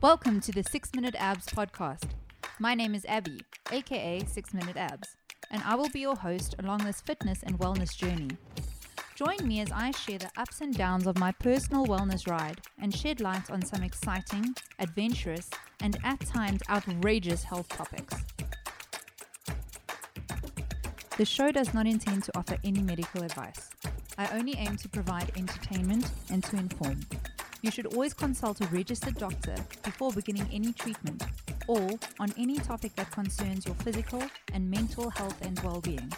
Welcome to the 6 Minute Abs podcast. My name is Abby, aka 6 Minute Abs, and I will be your host along this fitness and wellness journey. Join me as I share the ups and downs of my personal wellness ride and shed light on some exciting, adventurous, and at times outrageous health topics. The show does not intend to offer any medical advice. I only aim to provide entertainment and to inform. You should always consult a registered doctor before beginning any treatment or on any topic that concerns your physical and mental health and well being.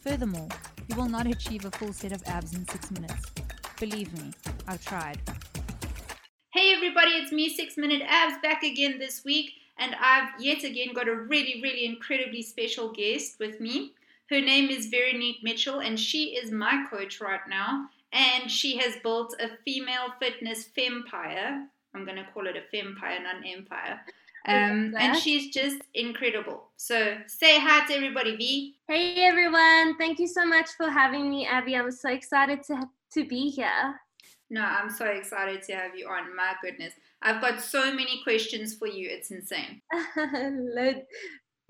Furthermore, you will not achieve a full set of abs in six minutes. Believe me, I've tried. Hey everybody, it's me, Six Minute Abs, back again this week, and I've yet again got a really, really incredibly special guest with me. Her name is Veronique Mitchell, and she is my coach right now and she has built a female fitness fempire. I'm going to call it a fempire, not an empire. Um, and she's just incredible. So say hi to everybody, V. Hey everyone! Thank you so much for having me, Abby. I'm so excited to to be here. No, I'm so excited to have you on. My goodness, I've got so many questions for you. It's insane. Let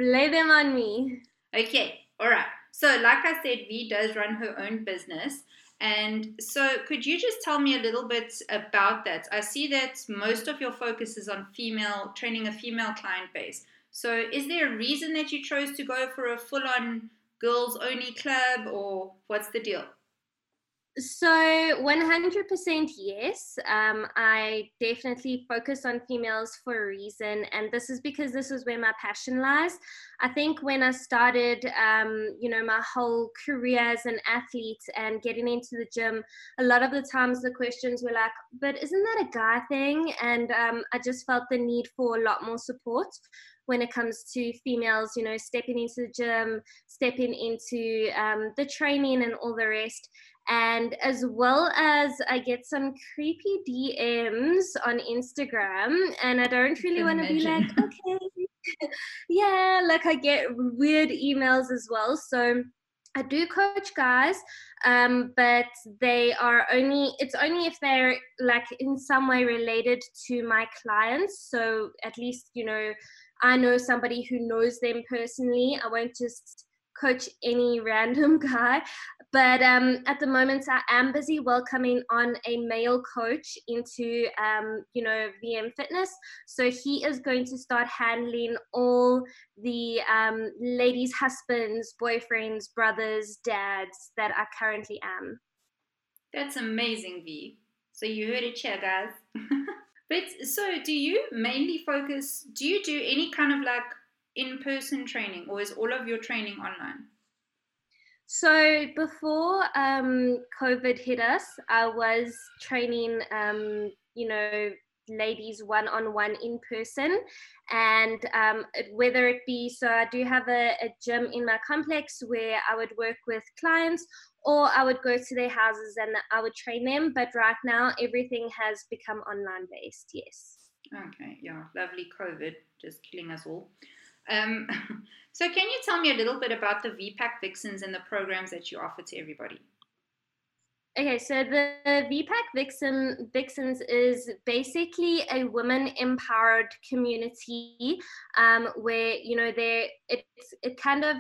lay them on me. Okay, all right. So, like I said, V does run her own business. And so, could you just tell me a little bit about that? I see that most of your focus is on female training a female client base. So, is there a reason that you chose to go for a full on girls only club, or what's the deal? So, 100% yes. Um, I definitely focus on females for a reason, and this is because this is where my passion lies. I think when I started, um, you know, my whole career as an athlete and getting into the gym, a lot of the times the questions were like, but isn't that a guy thing? And um, I just felt the need for a lot more support when it comes to females, you know, stepping into the gym, stepping into um, the training and all the rest and as well as I get some creepy DMs on Instagram, and I don't really want to be like, okay, yeah, like I get weird emails as well. So I do coach guys, um, but they are only, it's only if they're like in some way related to my clients. So at least, you know, I know somebody who knows them personally. I won't just coach any random guy. But um, at the moment, I am busy welcoming on a male coach into, um, you know, VM Fitness. So he is going to start handling all the um, ladies' husbands, boyfriends, brothers, dads that I currently am. That's amazing, V. So you heard it here, guys. but so, do you mainly focus? Do you do any kind of like in person training or is all of your training online? So before um, COVID hit us, I was training, um, you know, ladies one on one in person. And um, whether it be, so I do have a, a gym in my complex where I would work with clients or I would go to their houses and I would train them. But right now, everything has become online based, yes. Okay, yeah, lovely COVID, just killing us all. Um, so, can you tell me a little bit about the VPAC Vixens and the programs that you offer to everybody? Okay, so the VPAC Vixen Vixens is basically a women empowered community um, where you know there it's it kind of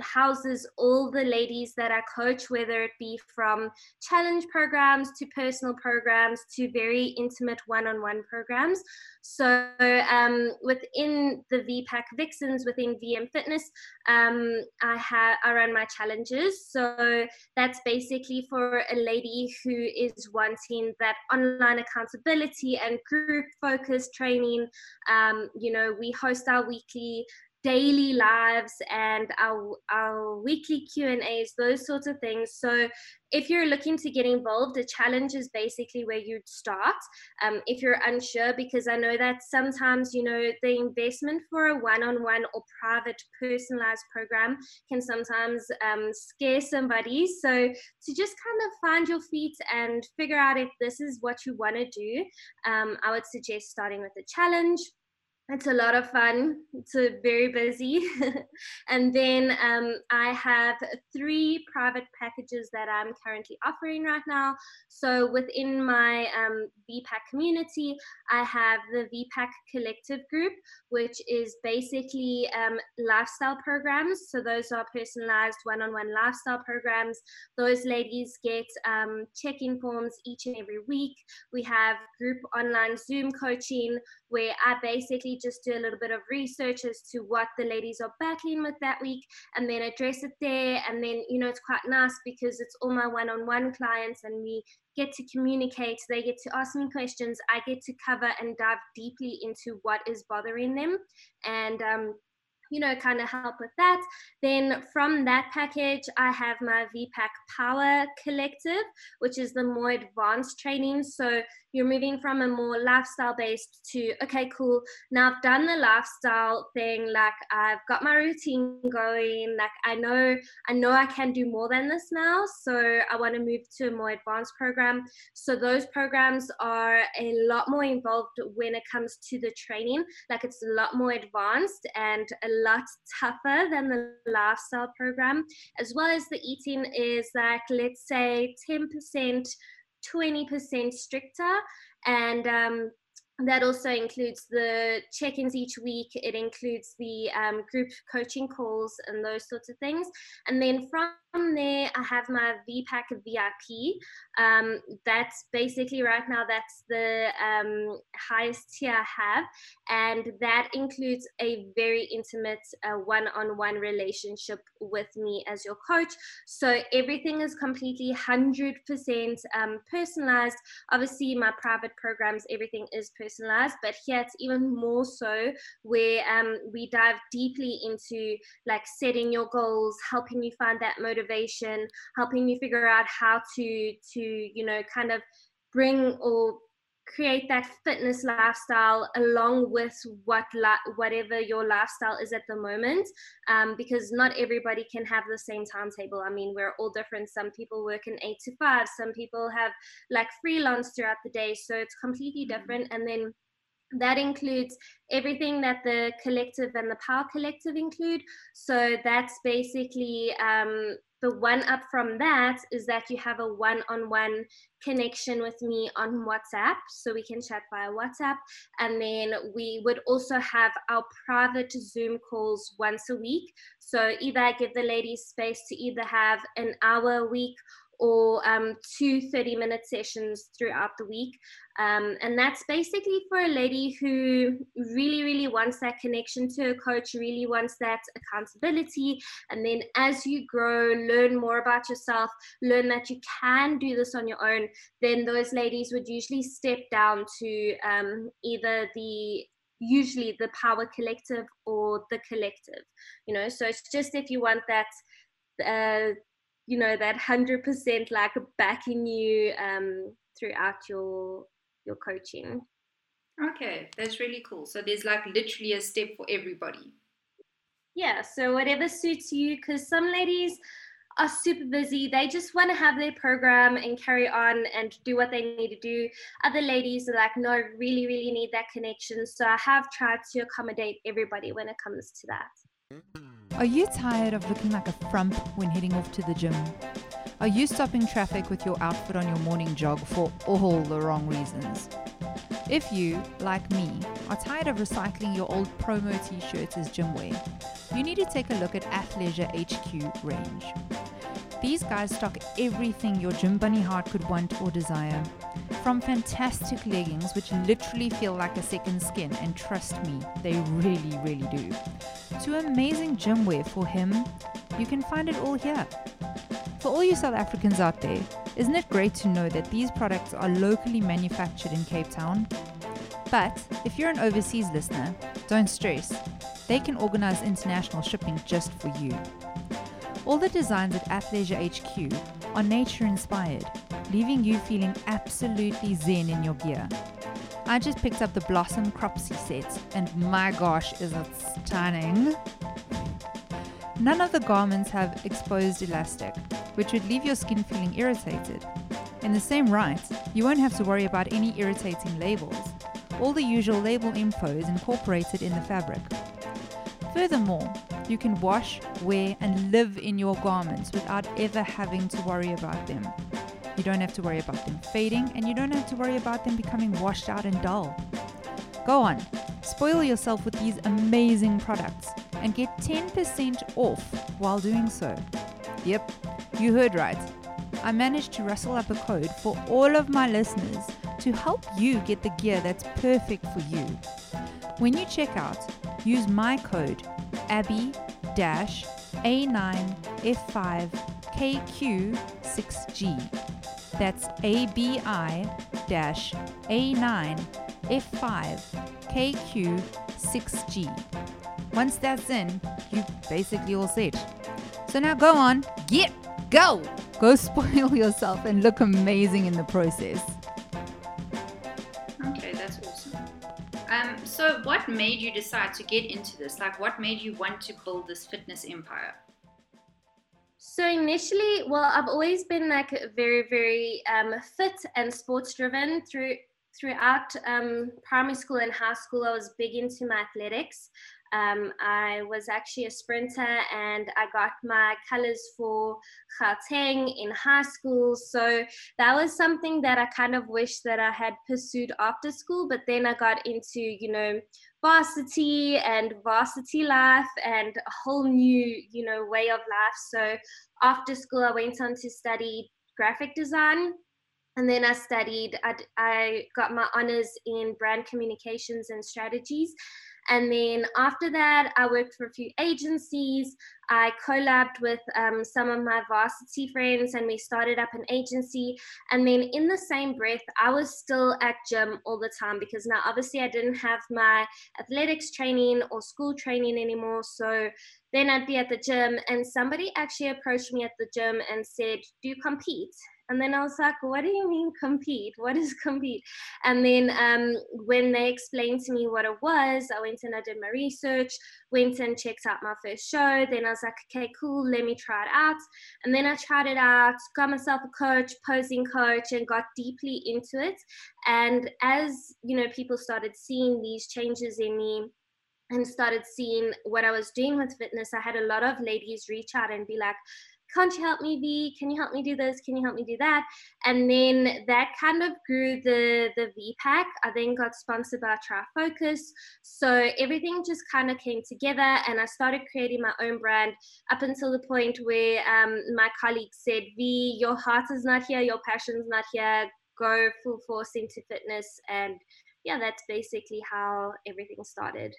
houses all the ladies that I coach, whether it be from challenge programs to personal programs to very intimate one on one programs. So, um, within the VPAC Vixens, within VM Fitness, um, I, have I run my challenges. So, that's basically for a lady who is wanting that online accountability and group focused training. Um, you know, we host our weekly daily lives and our, our weekly q and a's those sorts of things. So if you're looking to get involved the challenge is basically where you'd start um, if you're unsure because i know that sometimes you know the investment for a one-on-one or private personalized program can sometimes um, scare somebody. So to just kind of find your feet and figure out if this is what you want to do um, i would suggest starting with a challenge it's a lot of fun. It's very busy. and then um, I have three private packages that I'm currently offering right now. So within my um, VPAC community, I have the VPAC Collective Group, which is basically um, lifestyle programs. So those are personalized one on one lifestyle programs. Those ladies get um, check in forms each and every week. We have group online Zoom coaching where I basically just do a little bit of research as to what the ladies are battling with that week and then address it there. And then, you know, it's quite nice because it's all my one on one clients and we get to communicate. They get to ask me questions. I get to cover and dive deeply into what is bothering them. And, um, you know, kind of help with that. Then from that package, I have my VPAC Power Collective, which is the more advanced training. So you're moving from a more lifestyle based to okay cool now i've done the lifestyle thing like i've got my routine going like i know i know i can do more than this now so i want to move to a more advanced program so those programs are a lot more involved when it comes to the training like it's a lot more advanced and a lot tougher than the lifestyle program as well as the eating is like let's say 10% 20% stricter. And um, that also includes the check-ins each week. It includes the um, group coaching calls and those sorts of things. And then from there i have my vpac vip um, that's basically right now that's the um, highest tier i have. And that includes a very intimate uh, one-on-one relationship with me as your coach. So everything is completely 100% um, personalized. Obviously my private programs everything is personalized personalized, but here it's even more so where um, we dive deeply into like setting your goals, helping you find that motivation, helping you figure out how to to you know kind of bring or create that fitness lifestyle along with what la- whatever your lifestyle is at the moment. Um, because not everybody can have the same timetable. I mean we're all different. Some people work in eight to five. Some people have like freelance throughout the day. So it's completely mm-hmm. different. And then that includes everything that the collective and the power collective include. So that's basically um, the one up from that is that you have a one-on-one connection with me on whatsapp. So we can chat via whatsapp. And then we would also have our private zoom calls once a week. So either i give the ladies space to either have an hour a week or um, two 30 minute sessions throughout the week. Um, and that's basically for a lady who really, really wants that connection to a coach, really wants that accountability. And then as you grow, learn more about yourself, learn that you can do this on your own, then those ladies would usually step down to um, either the usually the power collective or the collective you know so it's just if you want that uh, you know that 100% like backing you um, throughout your your coaching okay that's really cool so there's like literally a step for everybody yeah so whatever suits you because some ladies are super busy. They just want to have their program and carry on and do what they need to do. Other ladies are like, no, really, really need that connection. So I have tried to accommodate everybody when it comes to that. Mm-hmm. Are you tired of looking like a frump when heading off to the gym? Are you stopping traffic with your outfit on your morning jog for all the wrong reasons? If you, like me, are tired of recycling your old promo t shirts as gym wear, you need to take a look at Athleisure HQ range. These guys stock everything your gym bunny heart could want or desire. From fantastic leggings, which literally feel like a second skin, and trust me, they really, really do, to amazing gym wear for him, you can find it all here. For all you South Africans out there, isn't it great to know that these products are locally manufactured in Cape Town? But if you're an overseas listener, don't stress. They can organize international shipping just for you. All the designs at Athleisure HQ are nature inspired, leaving you feeling absolutely zen in your gear. I just picked up the Blossom Cropsy set, and my gosh, is it stunning! None of the garments have exposed elastic, which would leave your skin feeling irritated. In the same right, you won't have to worry about any irritating labels. All the usual label info is incorporated in the fabric. Furthermore, you can wash, wear, and live in your garments without ever having to worry about them. You don't have to worry about them fading, and you don't have to worry about them becoming washed out and dull. Go on, spoil yourself with these amazing products and get 10% off while doing so. Yep, you heard right. I managed to rustle up a code for all of my listeners to help you get the gear that's perfect for you. When you check out, use my code ABBY A9F5KQ6G. That's ABI A9F5KQ6G. Once that's in, you basically all set. So now go on, get, go! Go spoil yourself and look amazing in the process. Okay, that's awesome. Um, so what made you decide to get into this? Like, what made you want to build this fitness empire? So initially, well, I've always been like very, very um, fit and sports driven through throughout um, primary school and high school. I was big into my athletics. Um, I was actually a sprinter and I got my colors for Gauteng in high school. So that was something that I kind of wish that I had pursued after school. But then I got into, you know, varsity and varsity life and a whole new, you know, way of life. So after school, I went on to study graphic design and then I studied, I, I got my honors in brand communications and strategies. And then after that, I worked for a few agencies. I collabed with um, some of my varsity friends and we started up an agency. And then in the same breath, I was still at gym all the time because now obviously I didn't have my athletics training or school training anymore. So then I'd be at the gym and somebody actually approached me at the gym and said, Do you compete? And then I was like, what do you mean compete? What is compete? And then um, when they explained to me what it was, I went and I did my research, went and checked out my first show. Then I was like, okay, cool, let me try it out. And then I tried it out, got myself a coach, posing coach, and got deeply into it. And as, you know, people started seeing these changes in me, and started seeing what I was doing with fitness, I had a lot of ladies reach out and be like, can't you help me V? Can you help me do this? Can you help me do that? And then that kind of grew the the VPAC. I then got sponsored by Try Focus. So everything just kind of came together and I started creating my own brand up until the point where um, my colleagues said, V, your heart is not here, your passion's not here, go full force into fitness. And yeah, that's basically how everything started.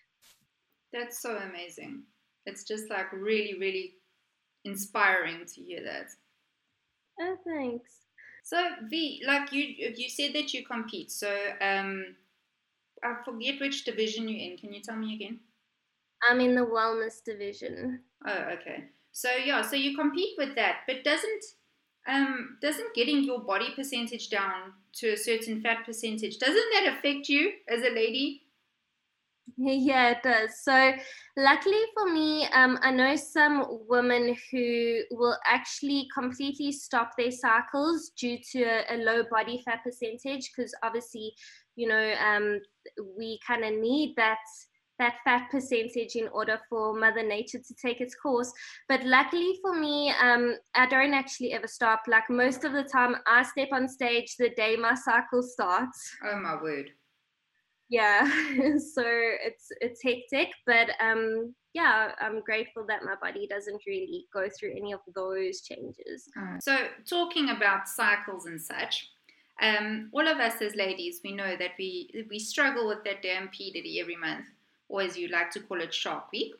That's so amazing. It's just like really, really inspiring to hear that. Oh, thanks. So V, like you, you said that you compete. So um, I forget which division you're in. Can you tell me again? I'm in the wellness division. Oh, okay. So yeah, so you compete with that, but doesn't um doesn't getting your body percentage down to a certain fat percentage doesn't that affect you as a lady? Yeah, it does. So, luckily for me, um, I know some women who will actually completely stop their cycles due to a, a low body fat percentage because obviously, you know, um, we kind of need that that fat percentage in order for mother nature to take its course. But luckily for me um, i don't actually ever stop. Like most of the time i step on stage the day my cycle starts. Oh my word yeah so it's it's hectic but um yeah i'm grateful that my body doesn't really go through any of those changes. So talking about cycles and such um, all of us as ladies we know that we we struggle with that damn p diddy every month or as you like to call it shark week.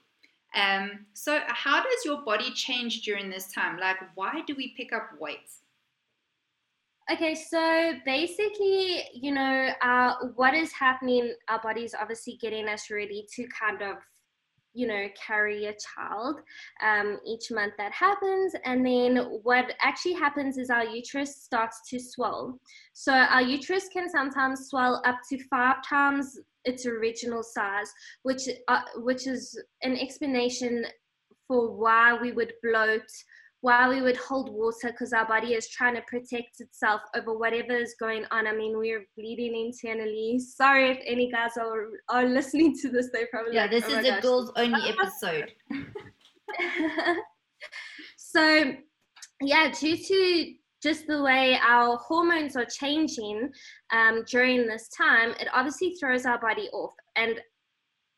Um, so how does your body change during this time? Like why do we pick up weights Okay, so basically, you know, uh, what is happening, our bodies obviously getting us ready to kind of, you know, carry a child um, each month that happens. And then what actually happens is our uterus starts to swell. So our uterus can sometimes swell up to five times its original size, which, uh, which is an explanation for why we would bloat while we would hold water because our body is trying to protect itself over whatever is going on. I mean, we're bleeding internally. Sorry if any guys are are listening to this. They probably yeah. Like, this oh is a girls only episode. so, yeah, due to just the way our hormones are changing um, during this time, it obviously throws our body off. And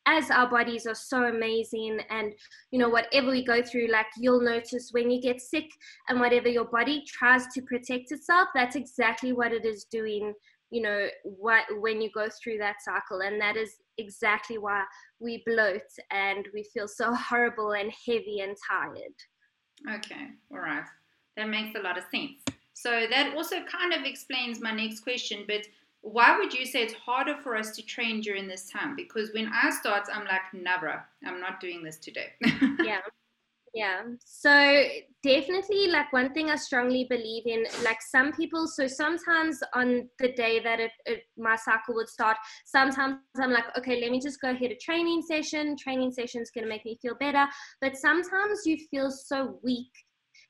as our bodies are so amazing and you know whatever we go through like you'll notice when you get sick and whatever your body tries to protect itself that's exactly what it is doing you know what when you go through that cycle. And that is exactly why we bloat and we feel so horrible and heavy and tired. Okay all right. That makes a lot of sense. So that also kind of explains my next question but why would you say it's harder for us to train during this time? Because when I start, I'm like, never, I'm not doing this today. yeah. Yeah. So definitely like one thing I strongly believe in, like some people, so sometimes on the day that it, it, my cycle would start, sometimes I'm like, okay, let me just go hit a training session. Training session is going to make me feel better. But sometimes you feel so weak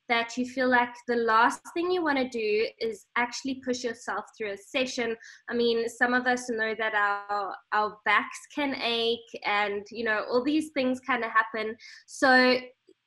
that you feel like the last thing you want to do is actually push yourself through a session. I mean, some of us know that our our backs can ache and you know all these things kind of happen. So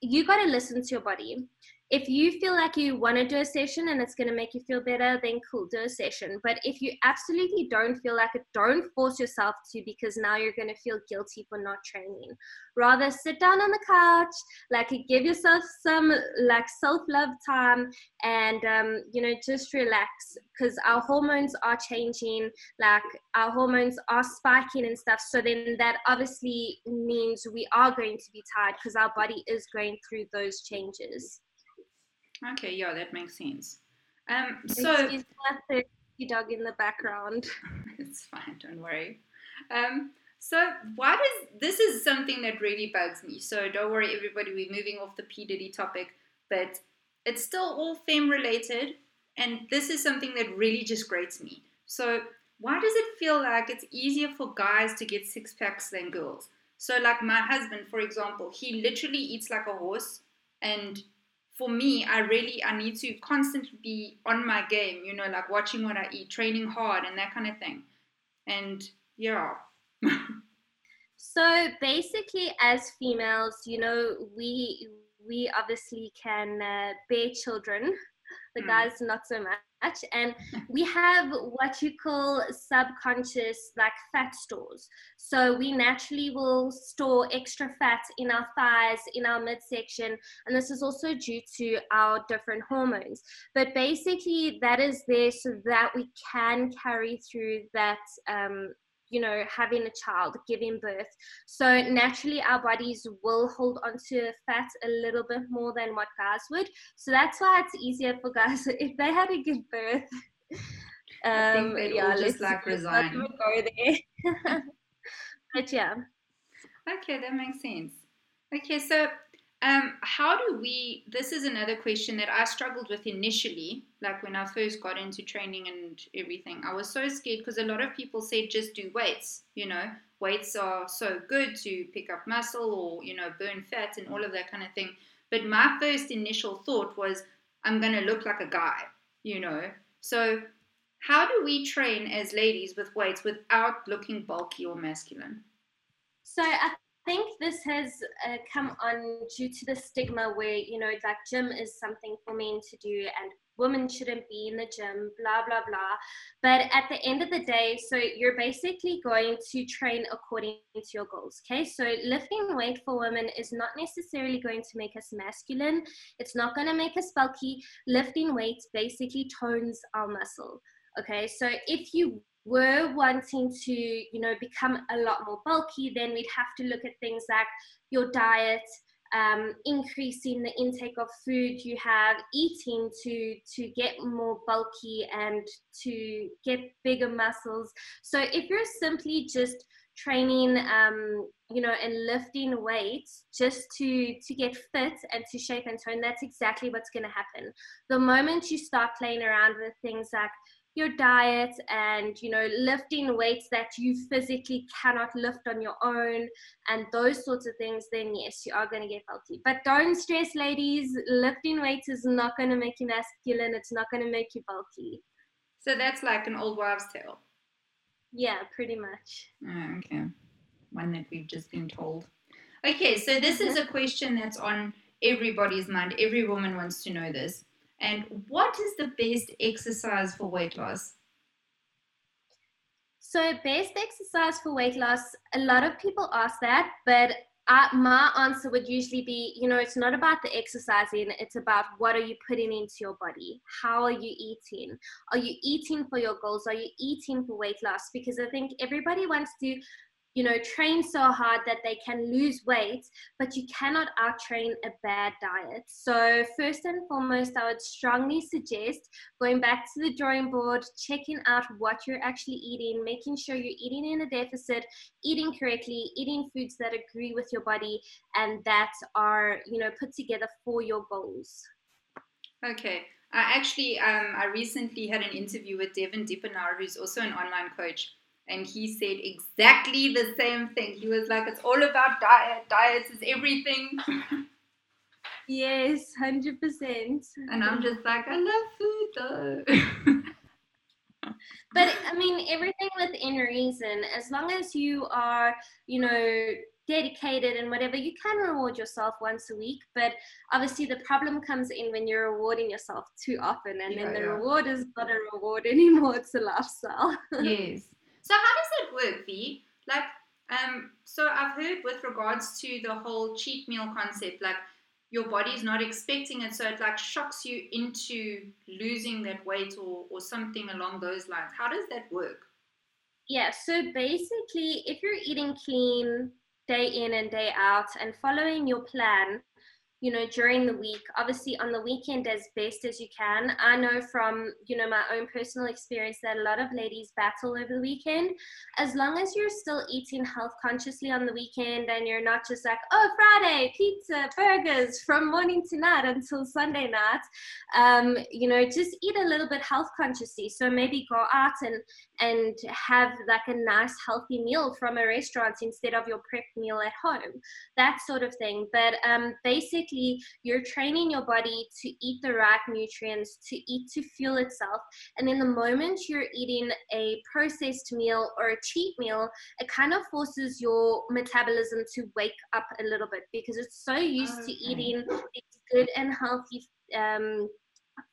you got to listen to your body if you feel like you want to do a session and it's going to make you feel better, then cool, do a session. But if you absolutely don't feel like it, don't force yourself to because now you're going to feel guilty for not training. Rather sit down on the couch, like give yourself some like self love time and, um, you know, just relax because our hormones are changing, like our hormones are spiking and stuff. So then that obviously means we are going to be tired because our body is going through those changes. Okay, yeah, that makes sense. Um, so Excuse my dog in the background. it's fine, don't worry. Um, so why does this is something that really bugs me. So don't worry, everybody. We're moving off the P Diddy topic, but it's still all fame related, and this is something that really just grates me. So why does it feel like it's easier for guys to get six packs than girls? So like my husband, for example, he literally eats like a horse, and for me, I really I need to constantly be on my game, you know, like watching what I eat, training hard, and that kind of thing. And yeah. so basically, as females, you know, we we obviously can uh, bear children. The mm. guys not so much. And we have what you call subconscious, like fat stores. So we naturally will store extra fat in our thighs, in our midsection. And this is also due to our different hormones. But basically, that is there so that we can carry through that um, you know, having a child, giving birth. So naturally, our bodies will hold onto fat a little bit more than what guys would. So that's why it's easier for guys if they had a good birth. Um, yeah, let's like resign. Go there. but yeah. Okay, that makes sense. Okay, so um, how do we? This is another question that I struggled with initially, like when I first got into training and everything. I was so scared because a lot of people said just do weights. You know, weights are so good to pick up muscle or you know burn fat and all of that kind of thing. But my first initial thought was, I'm going to look like a guy. You know, so how do we train as ladies with weights without looking bulky or masculine? So I think this has uh, come on due to the stigma where you know like gym is something for men to do and women shouldn't be in the gym blah blah blah. But at the end of the day so you're basically going to train according to your goals okay? So lifting weight for women is not necessarily going to make us masculine. It's not going to make us bulky. Lifting weights basically tones our muscle okay? So if you were wanting to, you know, become a lot more bulky, then we'd have to look at things like your diet, um, increasing the intake of food you have, eating to to get more bulky and to get bigger muscles. So if you're simply just training um, you know and lifting weights just to to get fit and to shape and tone that's exactly what's going to happen the moment you start playing around with things like your diet and you know lifting weights that you physically cannot lift on your own and those sorts of things then yes you are going to get bulky but don't stress ladies. Lifting weights is not going to make you masculine. It's not going to make you bulky. So that's like an old wives tale. Yeah pretty much. Oh, okay. One that we've just been told. Okay so this is mm-hmm. a question that's on everybody's mind. Every woman wants to know this and what is the best exercise for weight loss? So, best exercise for weight loss, a lot of people ask that, but uh, my answer would usually be you know, it's not about the exercising, it's about what are you putting into your body? How are you eating? Are you eating for your goals? Are you eating for weight loss? Because I think everybody wants to you know, train so hard that they can lose weight, but you cannot outtrain a bad diet. So, first and foremost, I would strongly suggest going back to the drawing board, checking out what you're actually eating, making sure you're eating in a deficit, eating correctly, eating foods that agree with your body and that are, you know, put together for your goals. Okay. I actually, um, I recently had an interview with Devin Dippenaar, who's also an online coach and he said exactly the same thing. He was like, "It's all about diet. Diet is everything." yes, hundred percent. And I'm just like, I love food though. but I mean, everything within reason. As long as you are, you know, dedicated and whatever, you can reward yourself once a week. But obviously, the problem comes in when you're rewarding yourself too often, and yeah, then the yeah. reward is not a reward anymore; it's a lifestyle. yes. So how does that work, V? Like, um, so I've heard with regards to the whole cheat meal concept, like your body's not expecting it, so it like shocks you into losing that weight or or something along those lines. How does that work? Yeah, so basically, if you're eating clean day in and day out and following your plan, you know during the week. Obviously on the weekend as best as you can. I know from you know my own personal experience that a lot of ladies battle over the weekend. As long as you're still eating health consciously on the weekend and you're not just like oh friday pizza burgers from morning to night until sunday night um, you know just eat a little bit health consciously. So maybe go out and and have like a nice healthy meal from a restaurant instead of your prep meal at home that sort of thing but um, basically you're training your body to eat the right nutrients, to eat to fuel itself. And in the moment you're eating a processed meal or a cheat meal, it kind of forces your metabolism to wake up a little bit because it's so used okay. to eating these good and healthy um,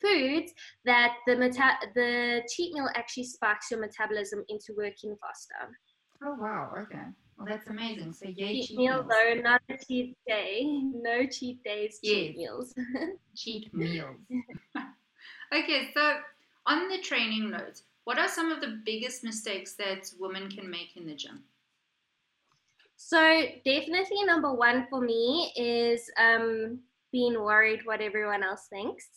foods that the meta- the cheat meal actually sparks your metabolism into working faster. Oh wow! Okay. Well, that's amazing. So yay, cheat, meal meals are not a cheat day. No cheat days, cheat meals. cheat meals. okay, so on the training notes, what are some of the biggest mistakes that women can make in the gym? So definitely number one for me is um, being worried what everyone else thinks.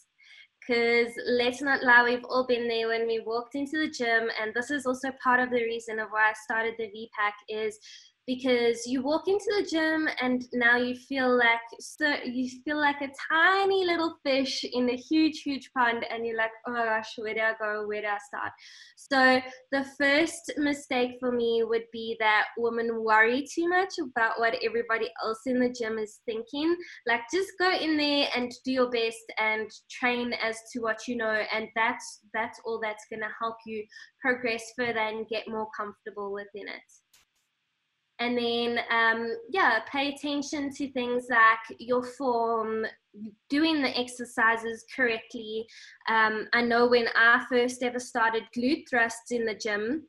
Because let's not lie, we've all been there when we walked into the gym, and this is also part of the reason of why I started the VPAC is because you walk into the gym and now you feel like so you feel like a tiny little fish in a huge huge pond and you're like oh my gosh where do i go? Where do i start? So the first mistake for me would be that women worry too much about what everybody else in the gym is thinking. Like just go in there and do your best and train as to what you know and that's that's all that's going to help you progress further and get more comfortable within it and then um, yeah pay attention to things like your form doing the exercises correctly. Um, i know when i first ever started glute thrusts in the gym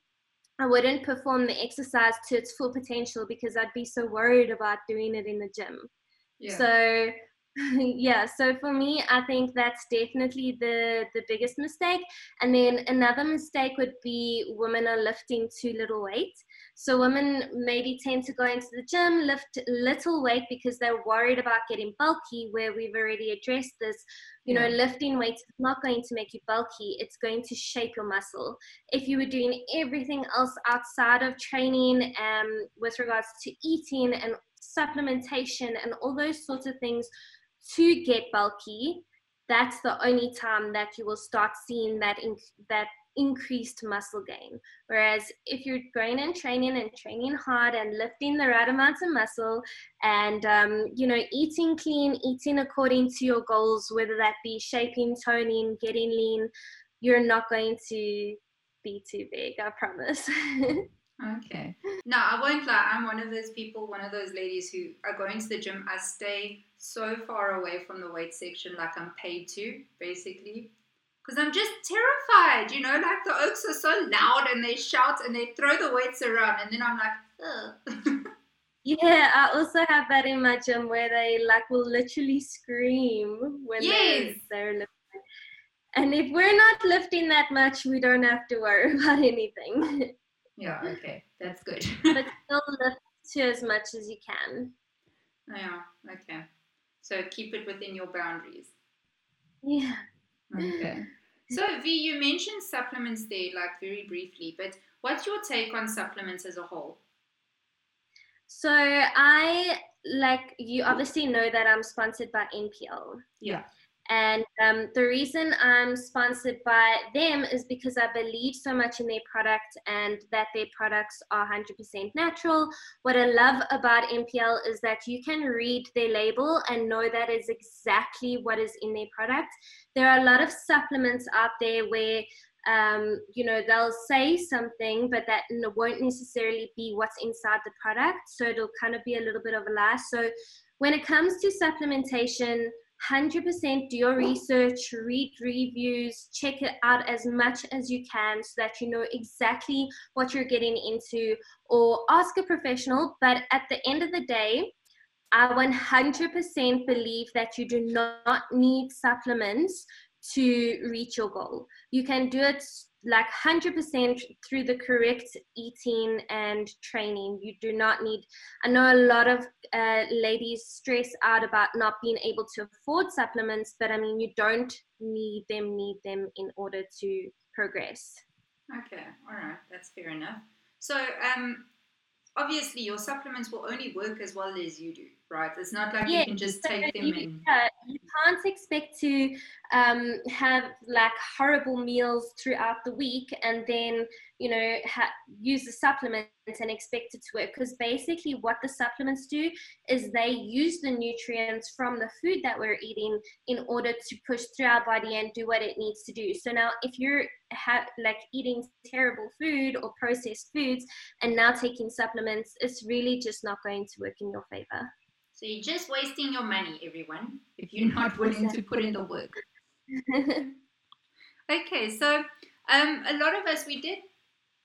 i wouldn't perform the exercise to its full potential because i'd be so worried about doing it in the gym. Yeah. so yeah so for me i think that's definitely the the biggest mistake. And then another mistake would be women are lifting too little weight so women maybe tend to go into the gym lift little weight because they're worried about getting bulky where we've already addressed this. You know lifting weights is not going to make you bulky it's going to shape your muscle. If you were doing everything else outside of training um, with regards to eating and supplementation and all those sorts of things to get bulky, that's the only time that you will start seeing that in, that increased muscle gain. Whereas if you're going and training and training hard and lifting the right amounts of muscle and, um, you know, eating clean, eating according to your goals, whether that be shaping, toning, getting lean, you're not going to be too big, I promise. Okay. No, I won't lie. I'm one of those people, one of those ladies who are going to the gym. I stay so far away from the weight section, like I'm paid to, basically. Because I'm just terrified, you know, like the okes are so loud and they shout and they throw the weights around, and then I'm like, ugh. Yeah, I also have that in my gym where they like will literally scream when yes. they're, they're lifting. And if we're not lifting that much, we don't have to worry about anything. Yeah, okay, that's good. but still lift to as much as you can. Yeah, okay. So keep it within your boundaries. Yeah. Okay. So V, you mentioned supplements there, like very briefly, but what's your take on supplements as a whole? So I like you obviously know that I'm sponsored by NPL. Yeah. And um, the reason I'm sponsored by them is because I believe so much in their product and that their products are 100% natural. What I love about NPL is that you can read their label and know that is exactly what is in their product. There are a lot of supplements out there where um, you know, they'll say something, but that won't necessarily be what's inside the product. So it'll kind of be a little bit of a lie. So when it comes to supplementation, 100% do your research, read reviews, check it out as much as you can so that you know exactly what you're getting into, or ask a professional. But at the end of the day, I 100% believe that you do not need supplements to reach your goal. You can do it like 100% through the correct eating and training. You do not need, I know a lot of uh, ladies stress out about not being able to afford supplements, but I mean, you don't need them, need them in order to progress. Okay, all right, that's fair enough. So, um, obviously your supplements will only work as well as you do, right? It's not like yeah, you can just take them you, and uh, you can't expect to um, have like horrible meals throughout the week and then you know ha- use the supplements and expect it to work. Because basically what the supplements do is they use the nutrients from the food that we're eating in order to push through our body and do what it needs to do. So now if you're ha- like eating terrible food or processed foods and now taking supplements it's really just not going to work in your favor so you're just wasting your money everyone if you're not willing to put in the work okay so um, a lot of us we did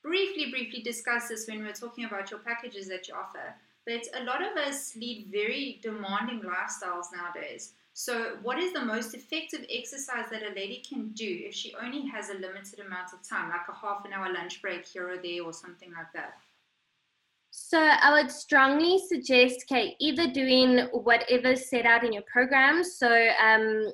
briefly, briefly discuss this when we were talking about your packages that you offer. But a lot of us lead very demanding lifestyles nowadays. So, what is the most effective exercise that a lady can do if she only has a limited amount of time, like a half an hour lunch break here or there, or something like that? So I would strongly suggest, Kate, either doing whatever's set out in your program. So um,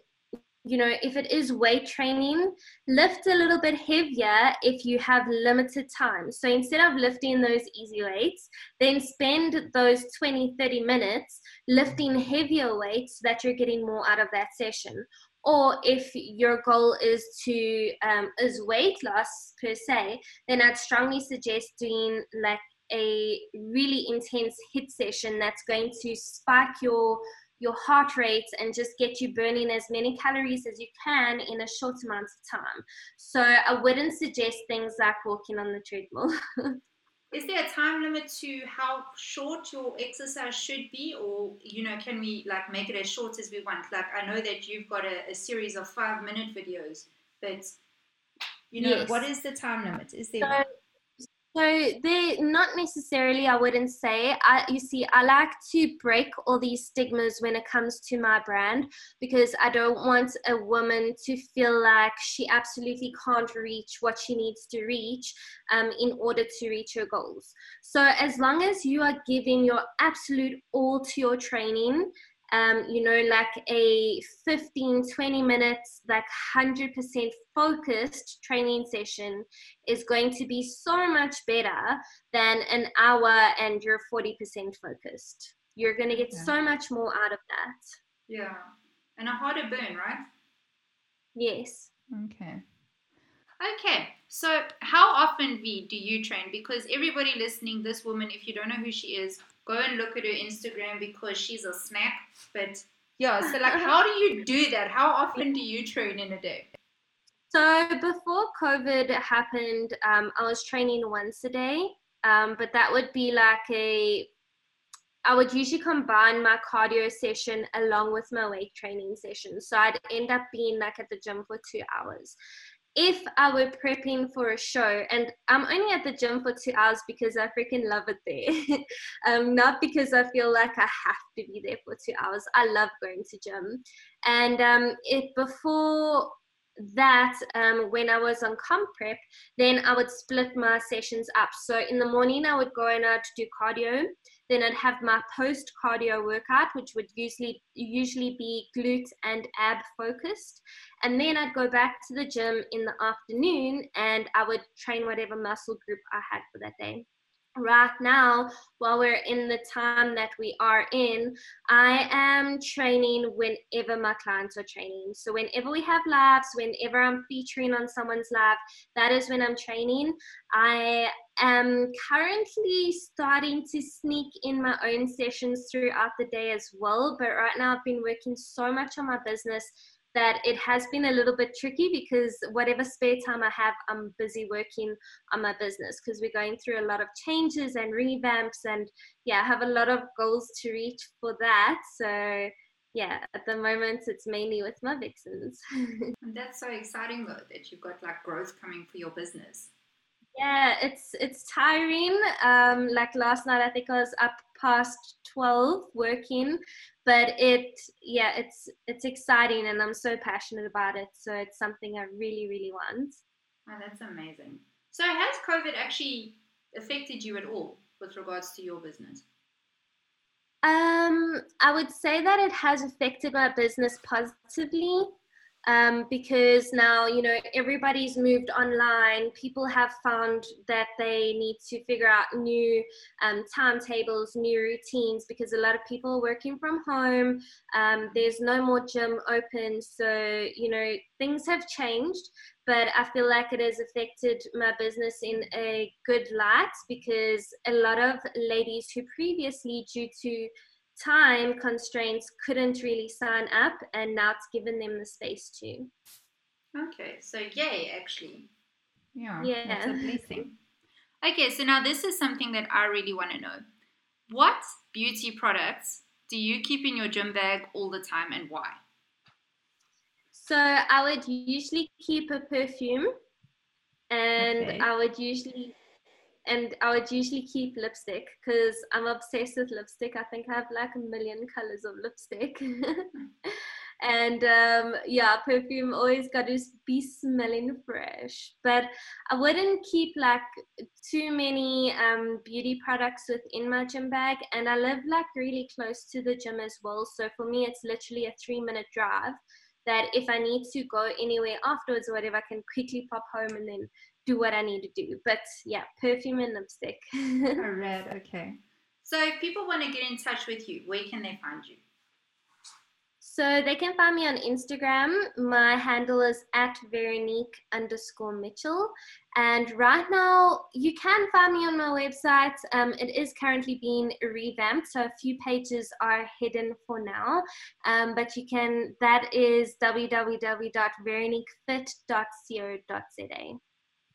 you know, if it is weight training, lift a little bit heavier if you have limited time. So instead of lifting those easy weights, then spend those 20, 30 minutes lifting heavier weights so that you're getting more out of that session. Or if your goal is to um, is weight loss per se, then I'd strongly suggest doing like a really intense HIIT session that's going to spike your your heart rate and just get you burning as many calories as you can in a short amount of time. So I wouldn't suggest things like walking on the treadmill. Is there a time limit to how short your exercise should be, or you know, can we like make it as short as we want? Like I know that you've got a, a series of five minute videos, but you know, yes. what is the time limit? Is there? So, so they not necessarily, I wouldn't say. I you see, I like to break all these stigmas when it comes to my brand because I don't want a woman to feel like she absolutely can't reach what she needs to reach um, in order to reach her goals. So as long as you are giving your absolute all to your training um, you know, like a 15, 20 minutes, like 100% focused training session is going to be so much better than an hour and you're 40% focused. You're going to get so much more out of that. Yeah. And a harder burn, right? Yes. Okay. Okay. So, how often, V, do you train? Because everybody listening, this woman, if you don't know who she is, go and look at her Instagram because she's a snack. But yeah, so like, how do you do that? How often do you train in a day? So before COVID happened, um, I was training once a day, um, but that would be like a I would usually combine my cardio session along with my weight training session. So I'd end up being like at the gym for two hours. If I were prepping for a show, and I'm only at the gym for two hours because I freaking love it there, um, not because I feel like I have to be there for two hours. I love going to gym, and um, it before that um, when I was on comp prep, then I would split my sessions up. So in the morning, I would go in to do cardio. Then I'd have my post cardio workout, which would usually usually be glute and ab focused. And then I'd go back to the gym in the afternoon and I would train whatever muscle group I had for that day right now while we're in the time that we are in i am training whenever my clients are training. So whenever we have labs whenever i'm featuring on someone's lab that is when i'm training. I am currently starting to sneak in my own sessions throughout the day as well but right now i've been working so much on my business that it has been a little bit tricky because whatever spare time I have, I'm busy working on my business because we're going through a lot of changes and revamps and yeah, I have a lot of goals to reach for that. So yeah, at the moment it's mainly with my vixens. that's so exciting though that you've got like growth coming for your business. Yeah, it's it's tiring. Um, like last night, I think I was up past twelve working, but it yeah it's it's exciting and i'm so passionate about it. So it's something i really really want. Oh, that's amazing. So has covid actually affected you at all with regards to your business? Um i would say that it has affected my business positively um, because now you know everybody's moved online. People have found that they need to figure out new um, timetables new routines because a lot of people are working from home. Um, there's no more gym open. So you know things have changed but i feel like it has affected my business in a good light because a lot of ladies who previously due to time constraints couldn't really sign up and now it's given them the space to. Okay so yay actually. Yeah yeah that's a blessing okay so now this is something that i really want to know. What beauty products do you keep in your gym bag all the time and why? So i would usually keep a perfume and okay. i would usually and I would usually keep lipstick because I'm obsessed with lipstick. I think I have like a million colors of lipstick. and um, yeah, perfume always got to be smelling fresh. But I wouldn't keep like too many um, beauty products within my gym bag. And I live like really close to the gym as well. So for me, it's literally a three minute drive that if I need to go anywhere afterwards or whatever, I can quickly pop home and then do what I need to do. But yeah, perfume and lipstick. oh, red. Okay. So if people want to get in touch with you, where can they find you? So they can find me on Instagram. My handle is at Veronique underscore Mitchell. And right now, you can find me on my website. Um, it is currently being revamped, so a few pages are hidden for now. Um, but you can, that is www.veroniquefit.co.za.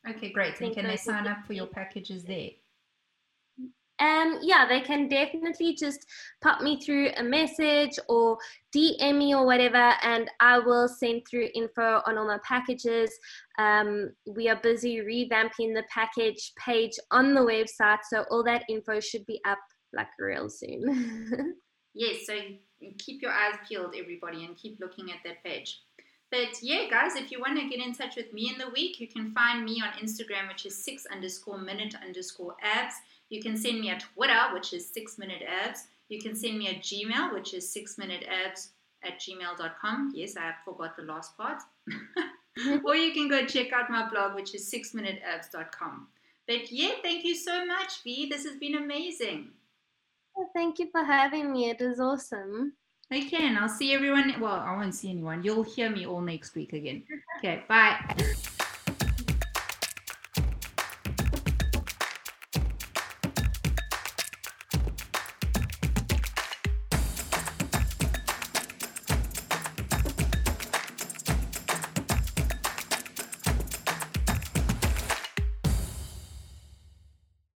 Okay, great. And can they sign up for your packages there? Um, yeah, they can definitely just pop me through a message or DM me or whatever, and I will send through info on all my packages. Um, we are busy revamping the package page on the website, so all that info should be up like real soon. yes, so keep your eyes peeled, everybody, and keep looking at that page. But yeah, guys, if you want to get in touch with me in the week, you can find me on Instagram, which is six underscore minute underscore abs. You can send me a Twitter, which is six minute abs. You can send me a Gmail, which is six minute abs at gmail.com. Yes, I forgot the last part. or you can go check out my blog, which is six minute sixminuteabs.com. But yeah, thank you so much, V. This has been amazing. Well, thank you for having me. It was awesome. Okay, and I'll see everyone. Well, I won't see anyone. You'll hear me all next week again. Okay, bye.